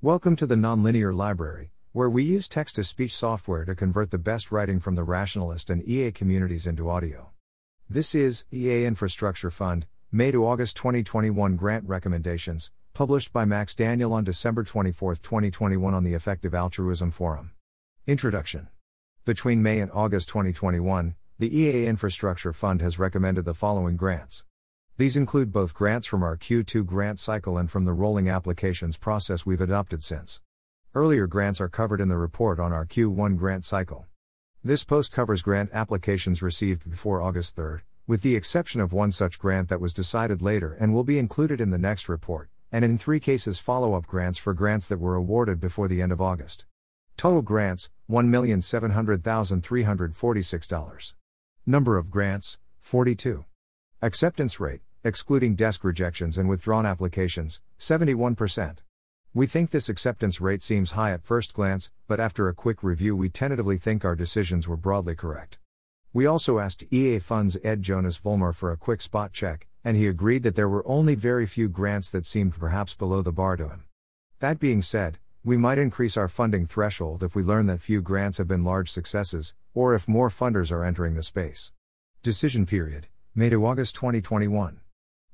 Welcome to the Nonlinear Library, where we use text to speech software to convert the best writing from the rationalist and EA communities into audio. This is EA Infrastructure Fund, May to August 2021 Grant Recommendations, published by Max Daniel on December 24, 2021 on the Effective Altruism Forum. Introduction Between May and August 2021, the EA Infrastructure Fund has recommended the following grants. These include both grants from our Q2 grant cycle and from the rolling applications process we've adopted since. Earlier grants are covered in the report on our Q1 grant cycle. This post covers grant applications received before August 3, with the exception of one such grant that was decided later and will be included in the next report, and in three cases follow up grants for grants that were awarded before the end of August. Total grants $1,700,346. Number of grants 42. Acceptance rate excluding desk rejections and withdrawn applications, 71%. We think this acceptance rate seems high at first glance, but after a quick review, we tentatively think our decisions were broadly correct. We also asked EA Fund's Ed Jonas Vollmer for a quick spot check, and he agreed that there were only very few grants that seemed perhaps below the bar to him. That being said, we might increase our funding threshold if we learn that few grants have been large successes, or if more funders are entering the space. Decision period May to August 2021.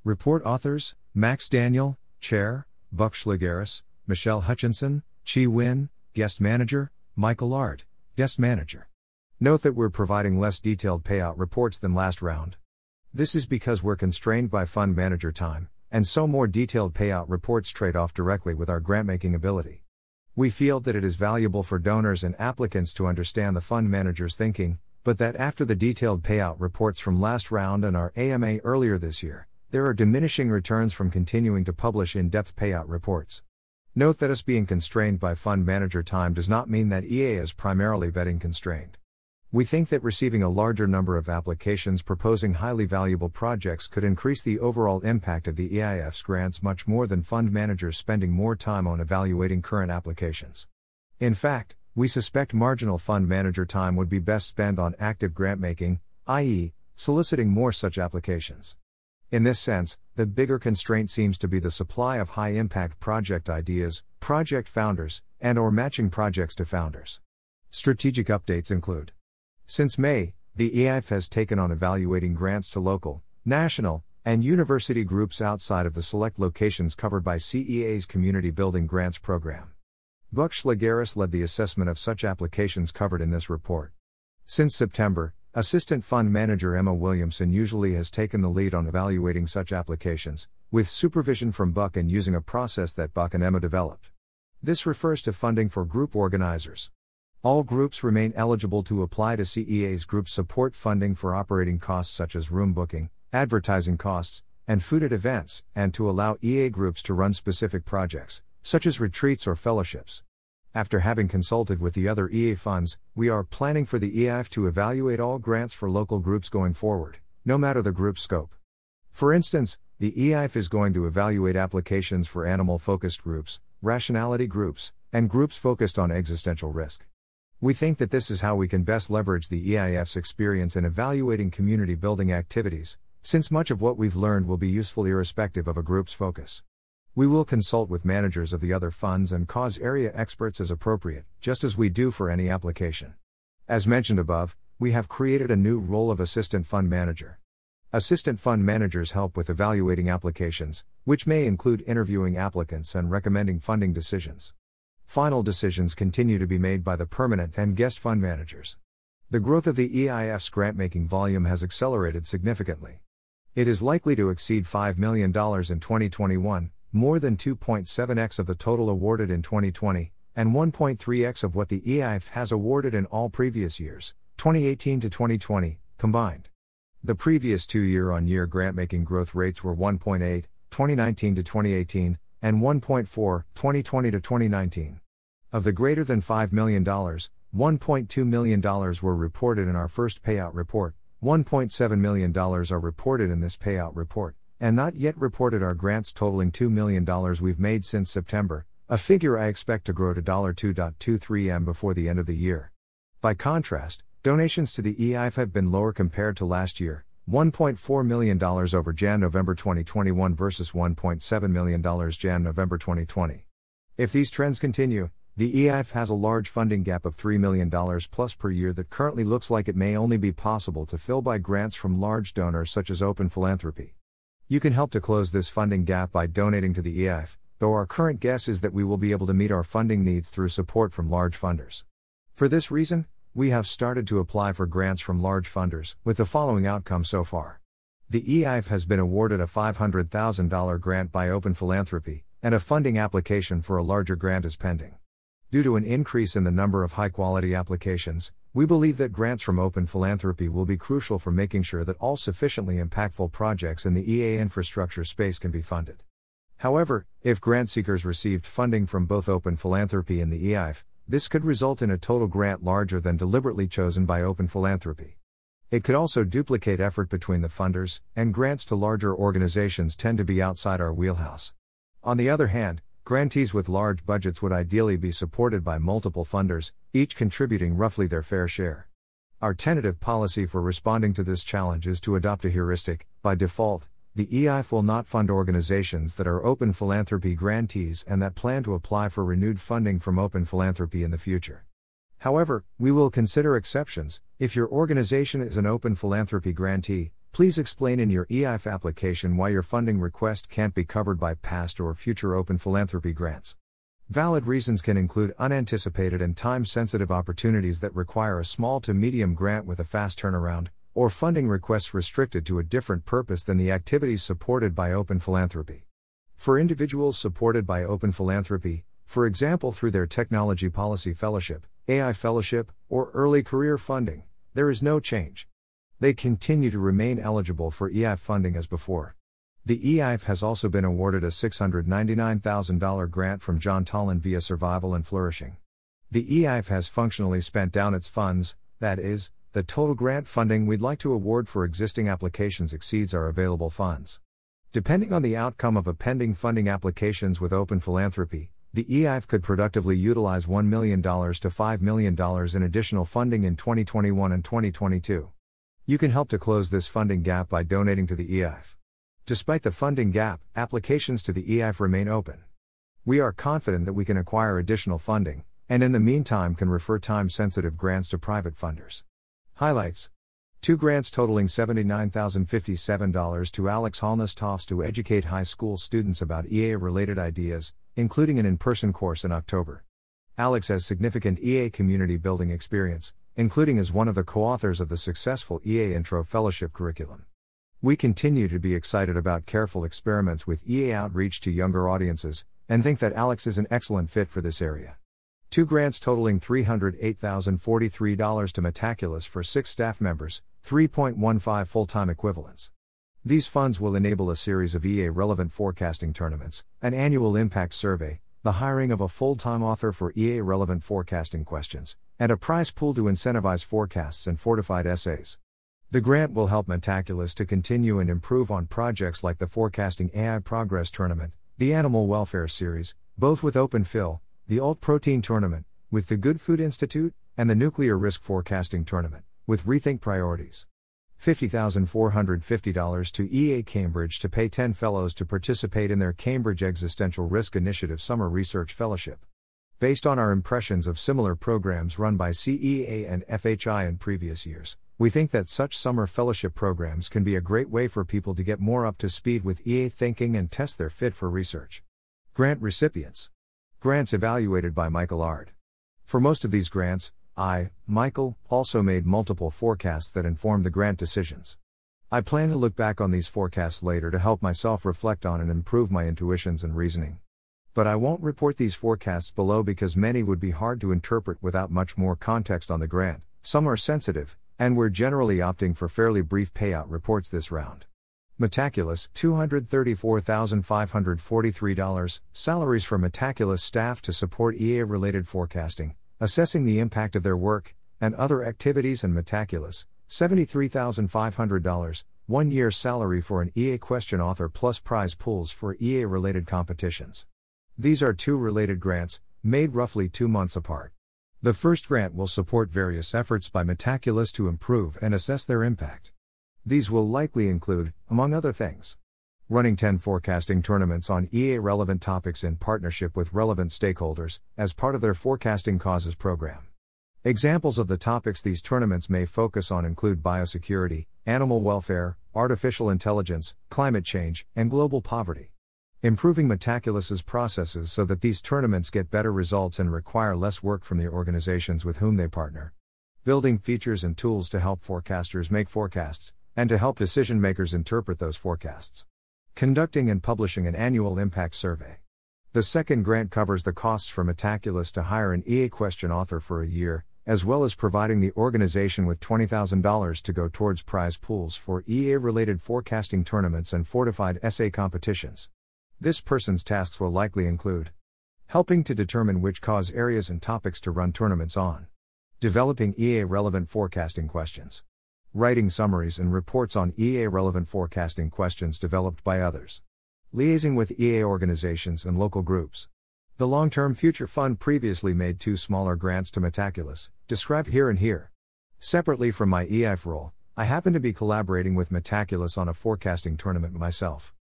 Report authors Max Daniel, Chair, Buck Shlegeris, Michelle Hutchinson, Chi Nguyen, Guest Manager, Michael Aird, Guest Manager. Note that we're providing less detailed payout reports than last round. This is because we're constrained by fund manager time, and so more detailed payout reports trade off directly with our grantmaking ability. We feel that it is valuable for donors and applicants to understand the fund manager's thinking, but that after the detailed payout reports from last round and our AMA earlier this year, there are diminishing returns from continuing to publish in depth payout reports. Note that us being constrained by fund manager time does not mean that EA is primarily vetting constrained. We think that receiving a larger number of applications proposing highly valuable projects could increase the overall impact of the EIF's grants much more than fund managers spending more time on evaluating current applications. In fact, we suspect marginal fund manager time would be best spent on active grant making, i.e., soliciting more such applications. In this sense, the bigger constraint seems to be the supply of high impact project ideas, project founders, and or matching projects to founders. Strategic updates include Since May, the EIF has taken on evaluating grants to local, national, and university groups outside of the select locations covered by CEA's Community Building Grants Program. Buck Shlegeris led the assessment of such applications covered in this report. Since September, Assistant Fund Manager Emma Williamson usually has taken the lead on evaluating such applications, with supervision from Buck and using a process that Buck and Emma developed. This refers to funding for group organizers. All groups remain eligible to apply to CEA's group support funding for operating costs such as room booking, advertising costs, and food at events, and to allow EA groups to run specific projects, such as retreats or fellowships. After having consulted with the other EA funds, we are planning for the EIF to evaluate all grants for local groups going forward, no matter the group scope. For instance, the EIF is going to evaluate applications for animal focused groups, rationality groups, and groups focused on existential risk. We think that this is how we can best leverage the EIF's experience in evaluating community building activities, since much of what we've learned will be useful irrespective of a group's focus. We will consult with managers of the other funds and cause area experts as appropriate, just as we do for any application. As mentioned above, we have created a new role of Assistant Fund Manager. Assistant Fund Managers help with evaluating applications, which may include interviewing applicants and recommending funding decisions. Final decisions continue to be made by the permanent and guest fund managers. The growth of the EIF's grant making volume has accelerated significantly. It is likely to exceed $5 million in 2021, more than 2.7x of the total awarded in 2020, and 1.3x of what the EIF has awarded in all previous years, 2018 to 2020, combined. The previous two year on year grant making growth rates were 1.8, 2019 to 2018, and 1.4, 2020 to 2019. Of the greater than $5 million, $1.2 million were reported in our first payout report, $1.7 million are reported in this payout report, and not yet reported our grants totaling $2 million we've made since September, a figure I expect to grow to $2.23m before the end of the year. By contrast, donations to the EIF have been lower compared to last year, $1.4 million over Jan November 2021 versus $1.7 million Jan November 2020. If these trends continue, the EIF has a large funding gap of $3 million plus per year that currently looks like it may only be possible to fill by grants from large donors such as Open Philanthropy. You can help to close this funding gap by donating to the EIF, though our current guess is that we will be able to meet our funding needs through support from large funders. For this reason, we have started to apply for grants from large funders, with the following outcome so far. The EIF has been awarded a $500,000 grant by Open Philanthropy, and a funding application for a larger grant is pending. Due to an increase in the number of high quality applications, we believe that grants from Open Philanthropy will be crucial for making sure that all sufficiently impactful projects in the EA infrastructure space can be funded. However, if grant seekers received funding from both Open Philanthropy and the EIF, this could result in a total grant larger than deliberately chosen by Open Philanthropy. It could also duplicate effort between the funders, and grants to larger organizations tend to be outside our wheelhouse. On the other hand, grantees with large budgets would ideally be supported by multiple funders, each contributing roughly their fair share. Our tentative policy for responding to this challenge is to adopt a heuristic. By default, the EIF will not fund organizations that are open philanthropy grantees and that plan to apply for renewed funding from open philanthropy in the future. However, we will consider exceptions. If your organization is an open philanthropy grantee, Please explain in your EIF application why your funding request can't be covered by past or future open philanthropy grants. Valid reasons can include unanticipated and time sensitive opportunities that require a small to medium grant with a fast turnaround, or funding requests restricted to a different purpose than the activities supported by open philanthropy. For individuals supported by open philanthropy, for example through their Technology Policy Fellowship, AI Fellowship, or early career funding, there is no change. They continue to remain eligible for EIF funding as before. The EIF has also been awarded a $699,000 grant from Jaan Tallinn via Survival and Flourishing. The EIF has functionally spent down its funds, that is, the total grant funding we'd like to award for existing applications exceeds our available funds. Depending on the outcome of a pending funding applications with Open Philanthropy, the EIF could productively utilize $1 million to $5 million in additional funding in 2021 and 2022. You can help to close this funding gap by donating to the EIF. Despite the funding gap, applications to the EIF remain open. We are confident that we can acquire additional funding, and in the meantime can refer time sensitive grants to private funders. Highlights Two grants totaling $79,057 to Alex Holness to educate high school students about EA related ideas, including an in person course in October. Alex has significant EA community building experience, including as one of the co authors of the successful EA Intro Fellowship curriculum. We continue to be excited about careful experiments with EA outreach to younger audiences, and think that Alex is an excellent fit for this area. Two grants totaling $308,043 to Metaculus for six staff members, 3.15 full time equivalents. These funds will enable a series of EA relevant forecasting tournaments, an annual impact survey, the hiring of a full time author for EA relevant forecasting questions, and a prize pool to incentivize forecasts and fortified essays. The grant will help Metaculus to continue and improve on projects like the Forecasting AI Progress Tournament, the Animal Welfare Series, both with OpenPhil, the Alt Protein Tournament, with the Good Food Institute, and the Nuclear Risk Forecasting Tournament, with Rethink Priorities. $50,450 to EA Cambridge to pay 10 fellows to participate in their Cambridge Existential Risk Initiative Summer Research Fellowship. Based on our impressions of similar programs run by CEA and FHI in previous years, we think that such summer fellowship programs can be a great way for people to get more up to speed with EA thinking and test their fit for research. Grant recipients. Grants evaluated by Michael Aird. For most of these grants, I, Michael, also made multiple forecasts that informed the grant decisions. I plan to look back on these forecasts later to help myself reflect on and improve my intuitions and reasoning. But I won't report these forecasts below because many would be hard to interpret without much more context on the grant, some are sensitive, and we're generally opting for fairly brief payout reports this round. Metaculus $234,543, salaries for Metaculus staff to support EA related forecasting, assessing the impact of their work, and other activities and Metaculus $73,500, one year salary for an EA question author plus prize pools for EA related competitions. These are two related grants, made roughly two months apart. The first grant will support various efforts by Metaculus to improve and assess their impact. These will likely include, among other things, Running 10 forecasting tournaments on EA relevant topics in partnership with relevant stakeholders, as part of their Forecasting Causes program. Examples of the topics these tournaments may focus on include biosecurity, animal welfare, artificial intelligence, climate change, and global poverty. Improving Metaculus's processes so that these tournaments get better results and require less work from the organizations with whom they partner. Building features and tools to help forecasters make forecasts, and to help decision makers interpret those forecasts. Conducting and publishing an annual impact survey. The second grant covers the costs for Metaculus to hire an EA question author for a year, as well as providing the organization with $20,000 to go towards prize pools for EA related forecasting tournaments and fortified essay competitions. This person's tasks will likely include helping to determine which cause areas and topics to run tournaments on, developing EA relevant forecasting questions, writing summaries and reports on EA relevant forecasting questions developed by others, liaising with EA organizations and local groups. The Long Term Future Fund previously made two smaller grants to Metaculus, described here and here. Separately from my EIF role, I happen to be collaborating with Metaculus on a forecasting tournament myself.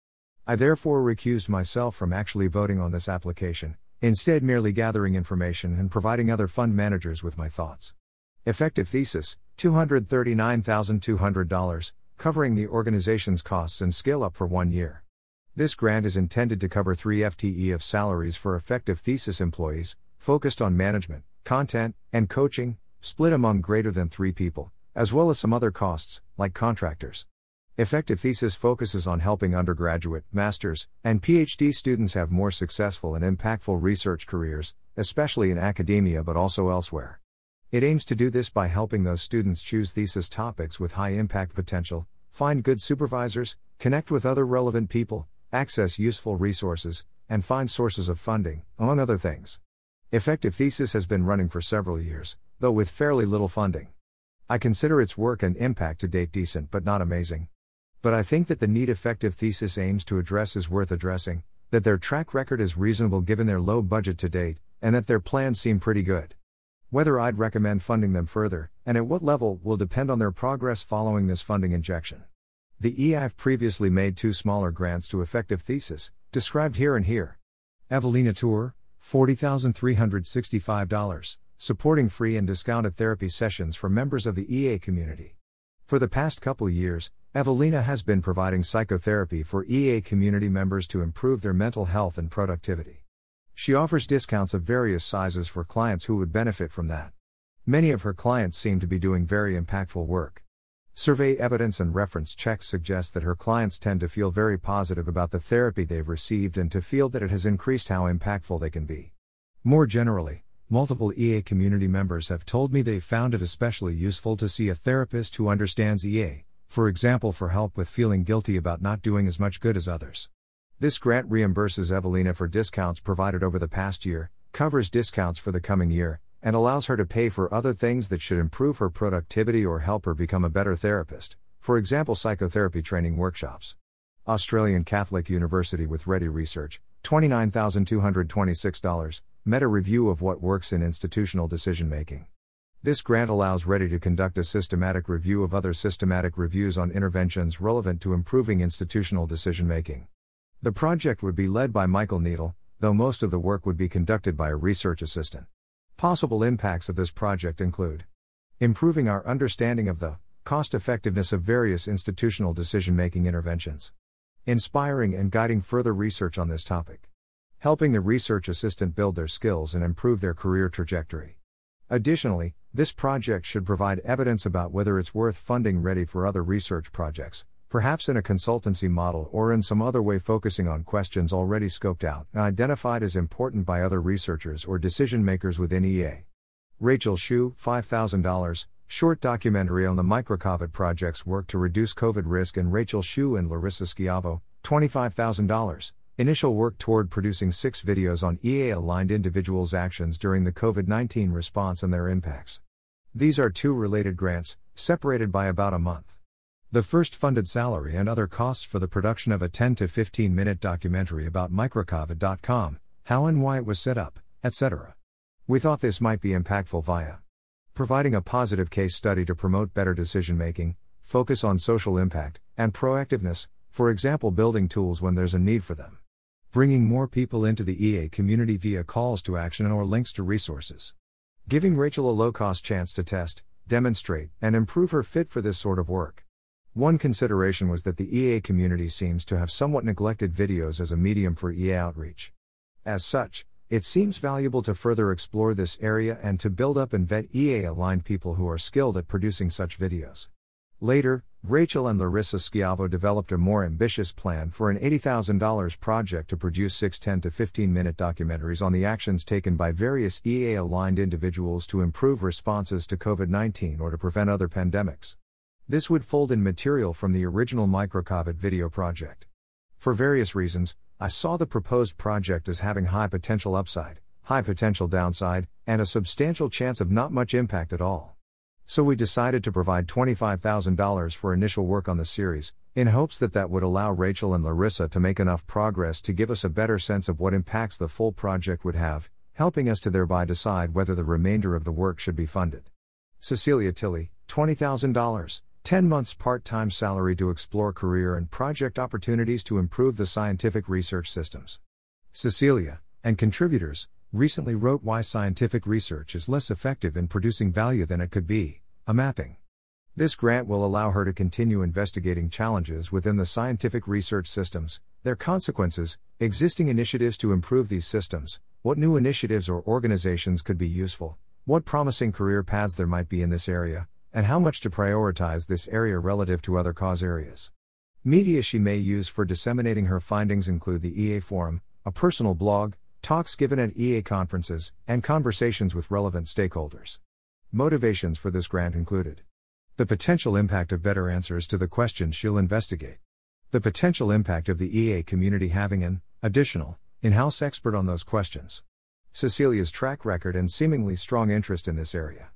I therefore recused myself from actually voting on this application, instead, merely gathering information and providing other fund managers with my thoughts. Effective thesis $239,200, covering the organization's costs and scale up for one year. This grant is intended to cover 3 FTE of salaries for effective thesis employees, focused on management, content, and coaching, split among greater than three people, as well as some other costs, like contractors. Effective Thesis focuses on helping undergraduate, master's, and PhD students have more successful and impactful research careers, especially in academia but also elsewhere. It aims to do this by helping those students choose thesis topics with high impact potential, find good supervisors, connect with other relevant people, access useful resources, and find sources of funding, among other things. Effective Thesis has been running for several years, though with fairly little funding. I consider its work and impact to date decent but not amazing. But I think that the need effective thesis aims to address is worth addressing, that their track record is reasonable given their low budget to date, and that their plans seem pretty good. Whether I'd recommend funding them further, and at what level, will depend on their progress following this funding injection. The EIF previously made two smaller grants to effective thesis, described here and here. Evelina Tour, $40,365, supporting free and discounted therapy sessions for members of the EA community. For the past couple years, Evelina has been providing psychotherapy for EA community members to improve their mental health and productivity. She offers discounts of various sizes for clients who would benefit from that. Many of her clients seem to be doing very impactful work. Survey evidence and reference checks suggest that her clients tend to feel very positive about the therapy they've received and to feel that it has increased how impactful they can be. More generally, multiple EA community members have told me they found it especially useful to see a therapist who understands EA, for example, for help with feeling guilty about not doing as much good as others. This grant reimburses Evelina for discounts provided over the past year, covers discounts for the coming year, and allows her to pay for other things that should improve her productivity or help her become a better therapist, for example, psychotherapy training workshops. Australian Catholic University with Ready Research, $29,226, meta review of what works in institutional decision making. This grant allows Ready to conduct a systematic review of other systematic reviews on interventions relevant to improving institutional decision making. The project would be led by Michael Noetel, though most of the work would be conducted by a research assistant. Possible impacts of this project include improving our understanding of the cost effectiveness of various institutional decision making interventions, inspiring and guiding further research on this topic, helping the research assistant build their skills and improve their career trajectory. Additionally, this project should provide evidence about whether it's worth funding ready for other research projects, perhaps in a consultancy model or in some other way focusing on questions already scoped out and identified as important by other researchers or decision makers within EA. Rachel Shu, $5,000, short documentary on the microCOVID project's work to reduce COVID risk, and Rachel Shu and Larissa Schiavo, $25,000. Initial work toward producing six videos on EA aligned individuals' actions during the COVID 19 response and their impacts. These are two related grants, separated by about a month. The first funded salary and other costs for the production of a 10 to 15 minute documentary about microcovid.com, how and why it was set up, etc. We thought this might be impactful via providing a positive case study to promote better decision making, focus on social impact, and proactiveness, for example, building tools when there's a need for them. Bringing more people into the EA community via calls to action or links to resources. Giving Rachel a low cost chance to test, demonstrate, and improve her fit for this sort of work. One consideration was that the EA community seems to have somewhat neglected videos as a medium for EA outreach. As such, it seems valuable to further explore this area and to build up and vet EA aligned people who are skilled at producing such videos. Later, Rachel and Larissa Schiavo developed a more ambitious plan for an $80,000 project to produce six 10 to 15 minute documentaries on the actions taken by various EA aligned individuals to improve responses to COVID 19 or to prevent other pandemics. This would fold in material from the original MicroCOVID video project. For various reasons, I saw the proposed project as having high potential upside, high potential downside, and a substantial chance of not much impact at all. So we decided to provide $25,000 for initial work on the series, in hopes that that would allow Rachel and Larissa to make enough progress to give us a better sense of what impacts the full project would have, helping us to thereby decide whether the remainder of the work should be funded. Cecilia Tilli, $20,000, 10 months part time salary to explore career and project opportunities to improve the scientific research systems. Cecilia, and contributors, recently wrote Why Scientific Research is Less Effective in Producing Value Than It Could Be, a mapping. This grant will allow her to continue investigating challenges within the scientific research systems, their consequences, existing initiatives to improve these systems, what new initiatives or organizations could be useful, what promising career paths there might be in this area, and how much to prioritize this area relative to other cause areas. Media she may use for disseminating her findings include the EA Forum, a personal blog, talks given at EA conferences, and conversations with relevant stakeholders. Motivations for this grant included the potential impact of better answers to the questions she'll investigate, the potential impact of the EA community having an additional in house expert on those questions, Cecilia's track record and seemingly strong interest in this area.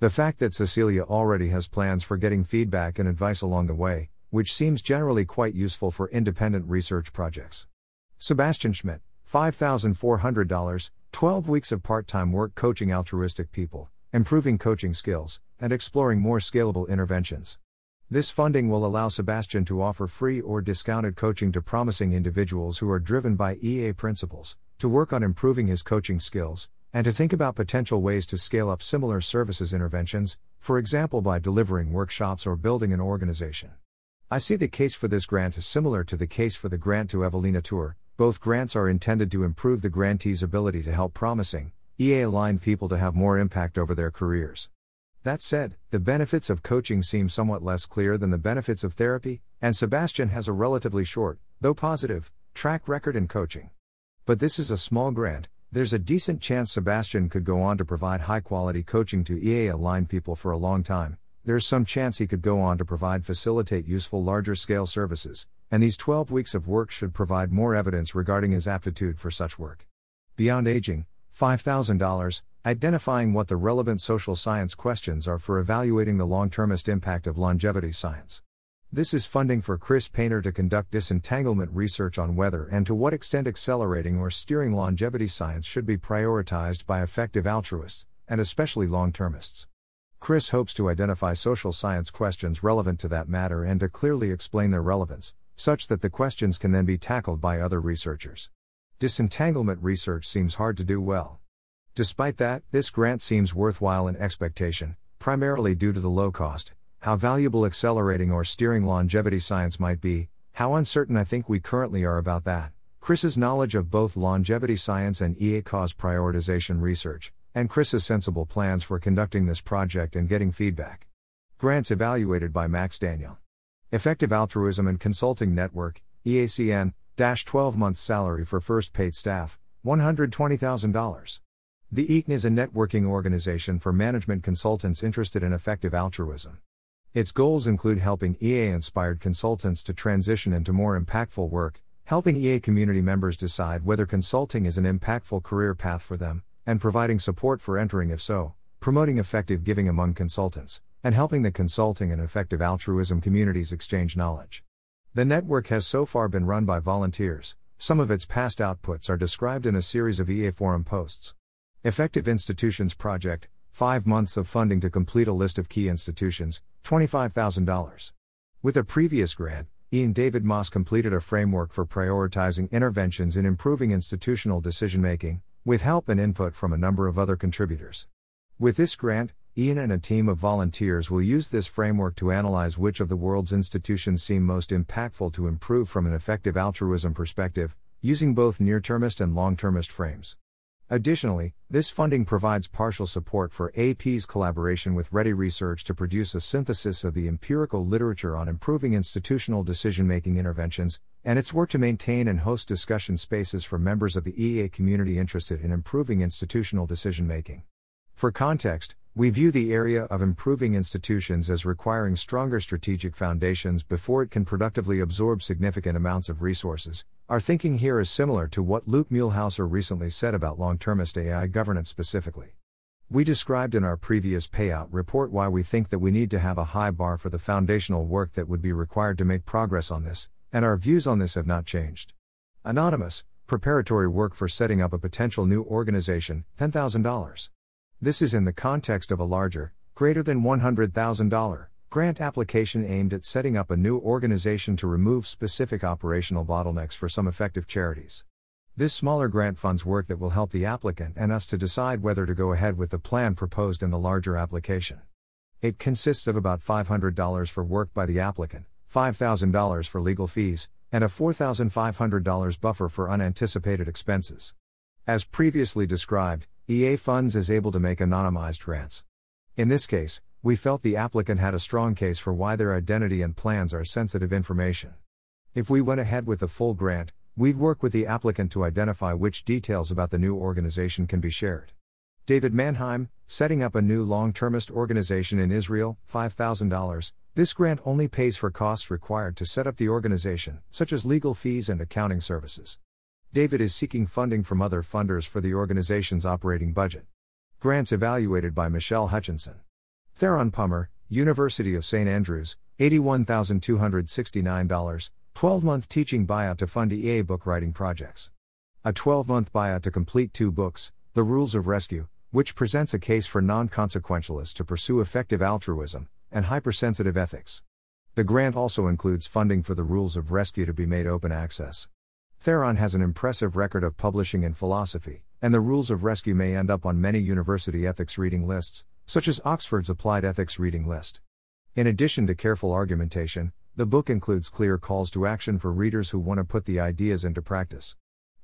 The fact that Cecilia already has plans for getting feedback and advice along the way, which seems generally quite useful for independent research projects. Sebastian Schmidt, $5,400, 12 weeks of part time work coaching altruistic people, improving coaching skills, and exploring more scalable interventions. This funding will allow Sebastian to offer free or discounted coaching to promising individuals who are driven by EA principles, to work on improving his coaching skills, and to think about potential ways to scale up similar services interventions, for example by delivering workshops or building an organization. I see the case for this grant as similar to the case for the grant to Evelina Tour, both grants are intended to improve the grantee's ability to help promising, EA aligned people to have more impact over their careers. That said, the benefits of coaching seem somewhat less clear than the benefits of therapy, and Sebastian has a relatively short, though positive, track record in coaching. But this is a small grant, there's a decent chance Sebastian could go on to provide high quality coaching to EA aligned people for a long time. There's some chance he could go on to provide facilitate useful larger scale services, and these 12 weeks of work should provide more evidence regarding his aptitude for such work. Beyond aging, $5,000, identifying what the relevant social science questions are for evaluating the long termist impact of longevity science. This is funding for Chris Painter to conduct disentanglement research on whether and to what extent accelerating or steering longevity science should be prioritized by effective altruists, and especially long termists. Chris hopes to identify social science questions relevant to that matter and to clearly explain their relevance, such that the questions can then be tackled by other researchers. Disentanglement research seems hard to do well. Despite that, this grant seems worthwhile in expectation, primarily due to the low cost, how valuable accelerating or steering longevity science might be, how uncertain I think we currently are about that, Chris's knowledge of both longevity science and EA cause prioritization research, and Chris's sensible plans for conducting this project and getting feedback. Grants evaluated by Max Daniel. Effective Altruism and Consulting Network, EACN, 12 months salary for first paid staff, $120,000. The EACN is a networking organization for management consultants interested in effective altruism. Its goals include helping EA inspired consultants to transition into more impactful work, helping EA community members decide whether consulting is an impactful career path for them, and providing support for entering if so, promoting effective giving among consultants, and helping the consulting and effective altruism communities exchange knowledge. The network has so far been run by volunteers. Some of its past outputs are described in a series of EA Forum posts. Effective Institutions Project 5 months of funding to complete a list of key institutions, $25,000. With a previous grant, Ian David Moss completed a framework for prioritizing interventions in improving institutional decision making, with help and input from a number of other contributors. With this grant, Ian and a team of volunteers will use this framework to analyze which of the world's institutions seem most impactful to improve from an effective altruism perspective, using both near termist and long termist frames. Additionally, this funding provides partial support for AP's collaboration with Ready Research to produce a synthesis of the empirical literature on improving institutional decision making interventions, and its work to maintain and host discussion spaces for members of the EA community interested in improving institutional decision making. For context, we view the area of improving institutions as requiring stronger strategic foundations before it can productively absorb significant amounts of resources. Our thinking here is similar to what Luke Muehlhauser recently said about long termist AI governance specifically. We described in our previous payout report why we think that we need to have a high bar for the foundational work that would be required to make progress on this, and our views on this have not changed. Anonymous, preparatory work for setting up a potential new organization, $10,000. This is in the context of a larger, greater than $100,000, grant application aimed at setting up a new organization to remove specific operational bottlenecks for some effective charities. This smaller grant funds work that will help the applicant and us to decide whether to go ahead with the plan proposed in the larger application. It consists of about $500 for work by the applicant, $5,000 for legal fees, and a $4,500 buffer for unanticipated expenses. As previously described, EA Funds is able to make anonymized grants. In this case, we felt the applicant had a strong case for why their identity and plans are sensitive information. If we went ahead with the full grant, we'd work with the applicant to identify which details about the new organization can be shared. David Manheim, setting up a new long termist organization in Israel, $5,000. This grant only pays for costs required to set up the organization, such as legal fees and accounting services. David is seeking funding from other funders for the organization's operating budget. Grants evaluated by Michelle Hutchinson. Theron Pummer, University of St. Andrews, $81,269, 12 month teaching buyout to fund EA book writing projects. A 12 month buyout to complete two books, The Rules of Rescue, which presents a case for non consequentialists to pursue effective altruism and hypersensitive ethics. The grant also includes funding for the Rules of Rescue to be made open access. Theron has an impressive record of publishing in philosophy, and the rules of rescue may end up on many university ethics reading lists, such as Oxford's Applied Ethics Reading List. In addition to careful argumentation, the book includes clear calls to action for readers who want to put the ideas into practice.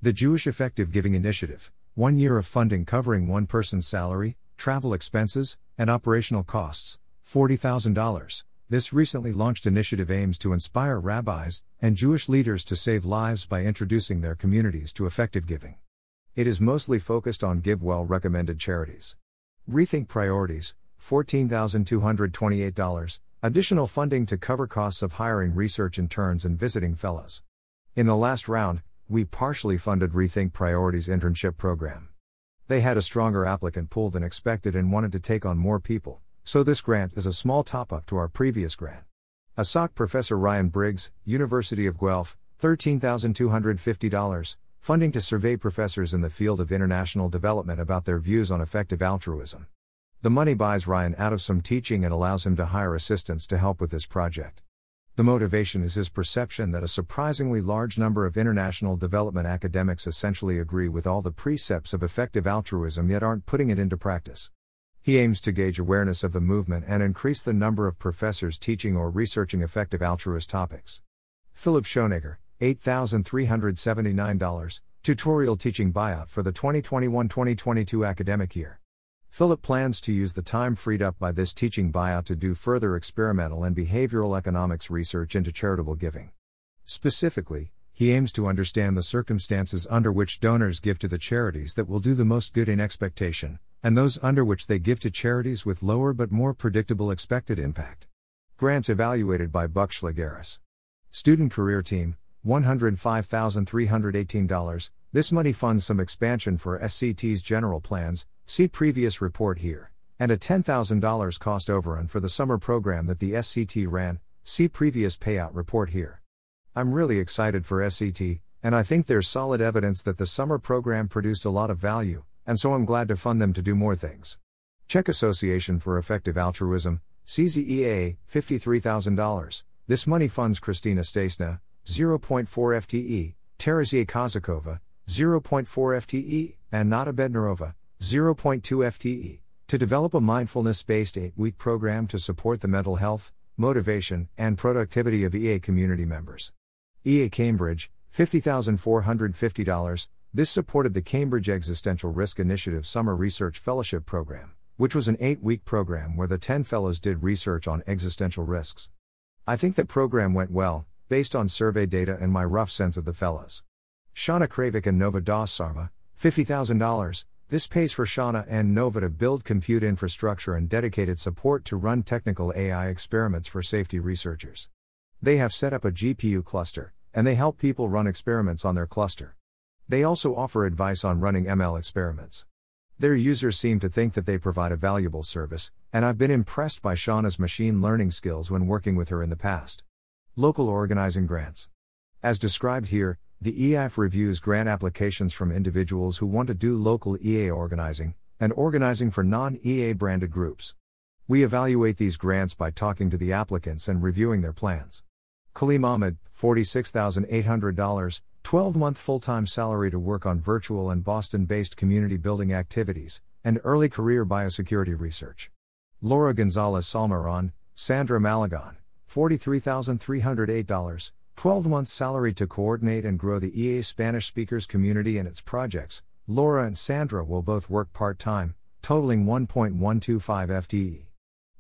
The Jewish Effective Giving Initiative one year of funding covering one person's salary, travel expenses, and operational costs, $40,000. This recently launched initiative aims to inspire rabbis and Jewish leaders to save lives by introducing their communities to effective giving. It is mostly focused on GiveWell recommended charities. Rethink Priorities, $14,228, additional funding to cover costs of hiring research interns and visiting fellows. In the last round, we partially funded Rethink Priorities internship program. They had a stronger applicant pool than expected and wanted to take on more people, so this grant is a small top up to our previous grant. ASOC Professor Ryan Briggs, University of Guelph, $13,250, funding to survey professors in the field of international development about their views on effective altruism. The money buys Ryan out of some teaching and allows him to hire assistants to help with this project. The motivation is his perception that a surprisingly large number of international development academics essentially agree with all the precepts of effective altruism yet aren't putting it into practice. He aims to gauge awareness of the movement and increase the number of professors teaching or researching effective altruist topics. Philip Schoenegger, $8,379, tutorial teaching buyout for the 2021 2022 academic year. Philip plans to use the time freed up by this teaching buyout to do further experimental and behavioral economics research into charitable giving. Specifically, he aims to understand the circumstances under which donors give to the charities that will do the most good in expectation, and those under which they give to charities with lower but more predictable expected impact. Grants evaluated by Buck Shlegeris. Student Career Team, $105,318. This money funds some expansion for SCT's general plans, see previous report here, and a $10,000 cost overrun for the summer program that the SCT ran, see previous payout report here. I'm really excited for SCT, and I think there's solid evidence that the summer program produced a lot of value, and so I'm glad to fund them to do more things. Czech Association for Effective Altruism, CZEA, $53,000. This money funds Kristina Stasna, 0.4 FTE, Teresia Kozakova, 0.4 FTE, and Nada Bednarova, 0.2 FTE, to develop a mindfulness based eight week program to support the mental health, motivation, and productivity of EA community members. EA Cambridge, $50,450. This supported the Cambridge Existential Risk Initiative Summer Research Fellowship Program, which was an eight week program where the 10 fellows did research on existential risks. I think that program went well, based on survey data and my rough sense of the fellows. Shauna Kravec and Nova Das Sarma, $50,000. This pays for Shauna and Nova to build compute infrastructure and dedicated support to run technical AI experiments for safety researchers. They have set up a GPU cluster, and they help people run experiments on their cluster. They also offer advice on running ML experiments. Their users seem to think that they provide a valuable service, and I've been impressed by Shauna's machine learning skills when working with her in the past. Local organizing grants. As described here, the EAF reviews grant applications from individuals who want to do local EA organizing and organizing for non EA branded groups. We evaluate these grants by talking to the applicants and reviewing their plans. Khalim Ahmed, $46,800, 12 month full time salary to work on virtual and Boston based community building activities, and early career biosecurity research. Laura Gonzalez Salmerón, Sandra Malagon, $43,308, 12 month salary to coordinate and grow the EA Spanish speakers community and its projects. Laura and Sandra will both work part time, totaling 1.125 FTE.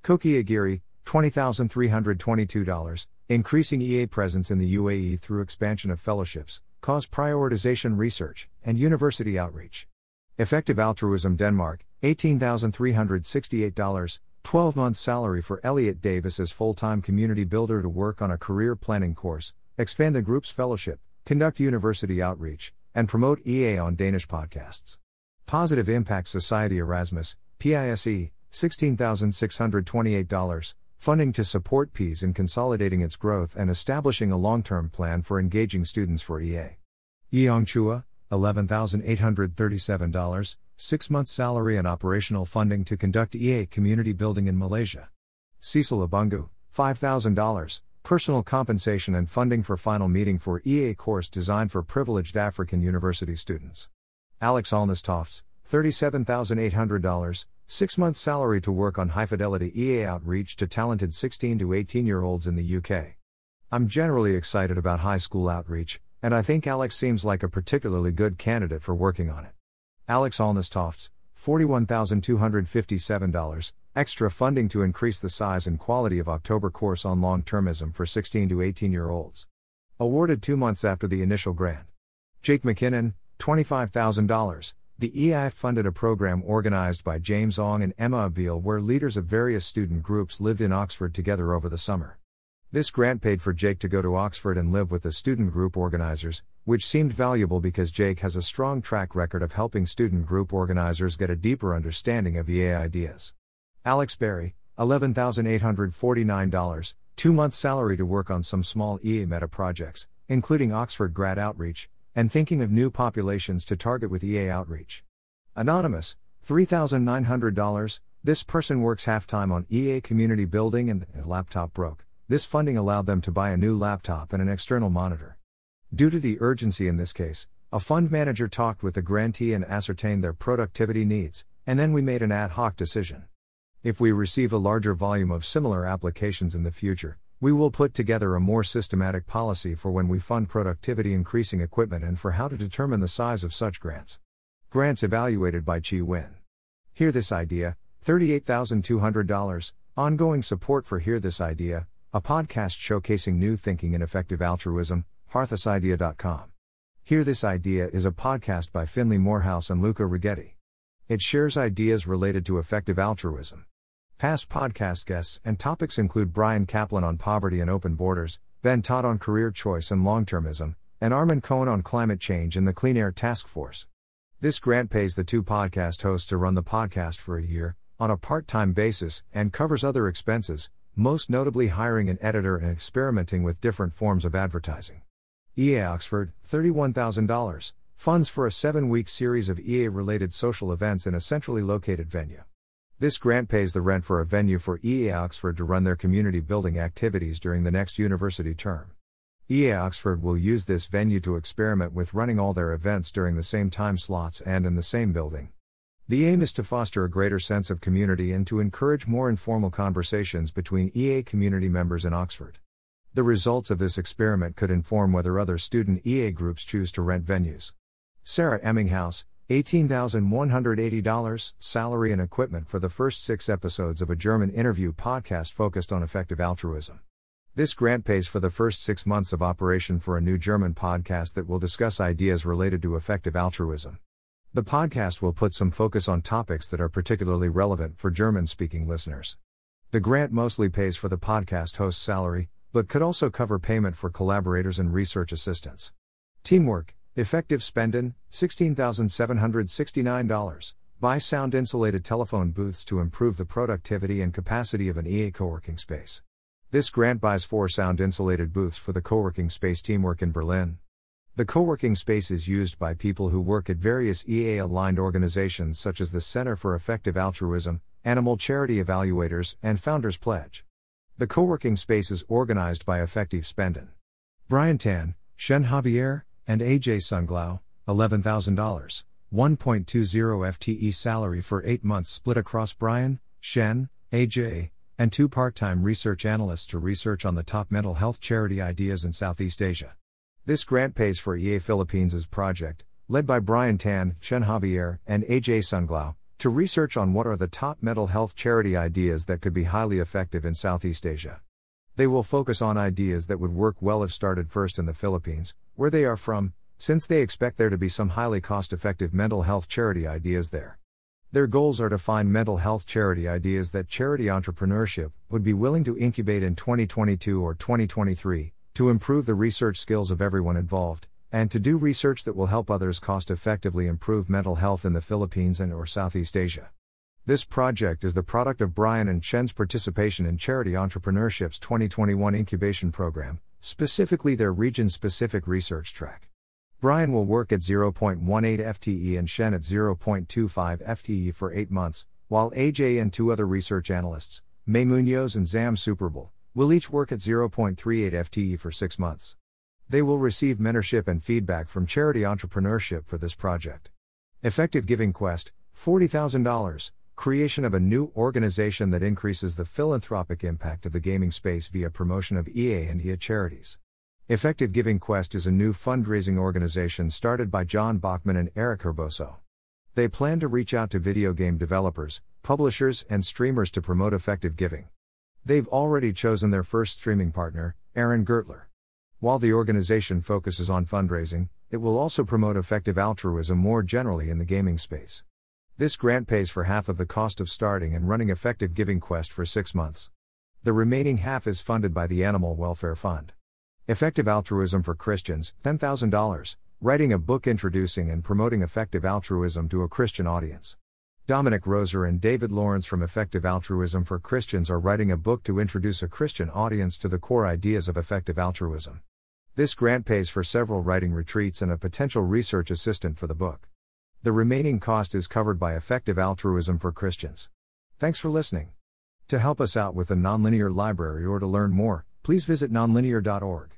Koki Aguirre, $20,322, increasing EA presence in the UAE through expansion of fellowships, cause prioritization research, and university outreach. Effective Altruism Denmark, $18,368, 12 month salary for Elliot Davis as full time community builder to work on a career planning course, expand the group's fellowship, conduct university outreach, and promote EA on Danish podcasts. Positive Impact Society Erasmus, PISE, $16,628, funding to support PEAS in consolidating its growth and establishing a long term plan for engaging students for EA. Yeong Chua, $11,837, six months salary and operational funding to conduct EA community building in Malaysia. Cecil Abungu, $5,000, personal compensation and funding for final meeting for EA course designed for privileged African university students. Alex Holness-Tofts, $37,800, six months salary to work on high fidelity EA outreach to talented 16 to 18 year olds in the UK. I'm generally excited about high school outreach, and I think Alex seems like a particularly good candidate for working on it. Alex Holness-Tofts, $41,257, extra funding to increase the size and quality of October course on long termism for 16 to 18 year olds. Awarded two months after the initial grant. Jake McKinnon, $25,000. The EIF funded a program organized by James Ong and Emma Abele where leaders of various student groups lived in Oxford together over the summer. This grant paid for Jake to go to Oxford and live with the student group organizers, which seemed valuable because Jake has a strong track record of helping student group organizers get a deeper understanding of EA ideas. Alex Berry, $11,849, two months salary to work on some small EA meta projects, including Oxford grad outreach, and thinking of new populations to target with EA outreach. Anonymous, $3,900, this person works half time on EA community building and the laptop broke. This funding allowed them to buy a new laptop and an external monitor. Due to the urgency in this case, a fund manager talked with the grantee and ascertained their productivity needs, and then we made an ad hoc decision. If we receive a larger volume of similar applications in the future, we will put together a more systematic policy for when we fund productivity increasing equipment and for how to determine the size of such grants. Grants evaluated by Chi Nguyen. Hear This Idea, $38,200, ongoing support for Hear This Idea, a podcast showcasing new thinking and effective altruism, hearthisidea.com. Hear This Idea is a podcast by Finley Moorhouse and Luca Righetti. It shares ideas related to effective altruism. Past podcast guests and topics include Bryan Caplan on poverty and open borders, Ben Todd on career choice and long termism, and Armond Cohen on climate change and the Clean Air Task Force. This grant pays the two podcast hosts to run the podcast for a year, on a part time basis, and covers other expenses, most notably hiring an editor and experimenting with different forms of advertising. EA Oxford, $31,000, funds for a seven week series of EA related social events in a centrally located venue. This grant pays the rent for a venue for EA Oxford to run their community building activities during the next university term. EA Oxford will use this venue to experiment with running all their events during the same time slots and in the same building. The aim is to foster a greater sense of community and to encourage more informal conversations between EA community members in Oxford. The results of this experiment could inform whether other student EA groups choose to rent venues. Sarah Emminghaus, $18,180 salary and equipment for the first six episodes of a German interview podcast focused on effective altruism. This grant pays for the first six months of operation for a new German podcast that will discuss ideas related to effective altruism. The podcast will put some focus on topics that are particularly relevant for German speaking listeners. The grant mostly pays for the podcast host's salary, but could also cover payment for collaborators and research assistants. Teamwork, Effektiv Spenden, $16,769. Buy sound insulated telephone booths to improve the productivity and capacity of an EA co-working space. This grant buys four sound insulated booths for the co-working space teamwork in Berlin. The co-working space is used by people who work at various EA aligned organizations such as the Center for Effective Altruism, Animal Charity Evaluators, and Founders Pledge. The co-working space is organized by Effektiv Spenden. Brian Tan, Shen Javier, and AJ Sunglao, $11,000, 1.20 FTE salary for 8 months split across Brian, Shen, AJ, and two part time research analysts to research on the top mental health charity ideas in Southeast Asia. This grant pays for EA Philippines' project, led by Brian Tan, Shen Javier, and AJ Sunglao, to research on what are the top mental health charity ideas that could be highly effective in Southeast Asia. They will focus on ideas that would work well if started first in the Philippines, where they are from, since they expect there to be some highly cost effective mental health charity ideas there. Their goals are to find mental health charity ideas that charity entrepreneurship would be willing to incubate in 2022 or 2023, to improve the research skills of everyone involved, and to do research that will help others cost effectively improve mental health in the Philippines and or Southeast Asia. This project is the product of Brian and Shen's participation in Charity Entrepreneurship's 2021 incubation program, specifically their region specific research track. Brian will work at 0.18 FTE and Shen at 0.25 FTE for 8 months, while AJ and two other research analysts, May Munoz and Zam Superbul, will each work at 0.38 FTE for 6 months. They will receive mentorship and feedback from Charity Entrepreneurship for this project. Effective Giving Quest, $40,000, creation of a new organization that increases the philanthropic impact of the gaming space via promotion of EA and EA charities. Effective Giving Quest is a new fundraising organization started by John Bachman and Eric Herboso. They plan to reach out to video game developers, publishers, and streamers to promote effective giving. They've already chosen their first streaming partner, Aaron Gertler. While the organization focuses on fundraising, it will also promote effective altruism more generally in the gaming space. This grant pays for half of the cost of starting and running Effective Giving Quest for six months. The remaining half is funded by the Animal Welfare Fund. Effective Altruism for Christians, $10,000, writing a book introducing and promoting effective altruism to a Christian audience. Dominic Roser and David Lawrence from Effective Altruism for Christians are writing a book to introduce a Christian audience to the core ideas of effective altruism. This grant pays for several writing retreats and a potential research assistant for the book. The remaining cost is covered by effective altruism for Christians. Thanks for listening. To help us out with the Nonlinear Library or to learn more, please visit nonlinear.org.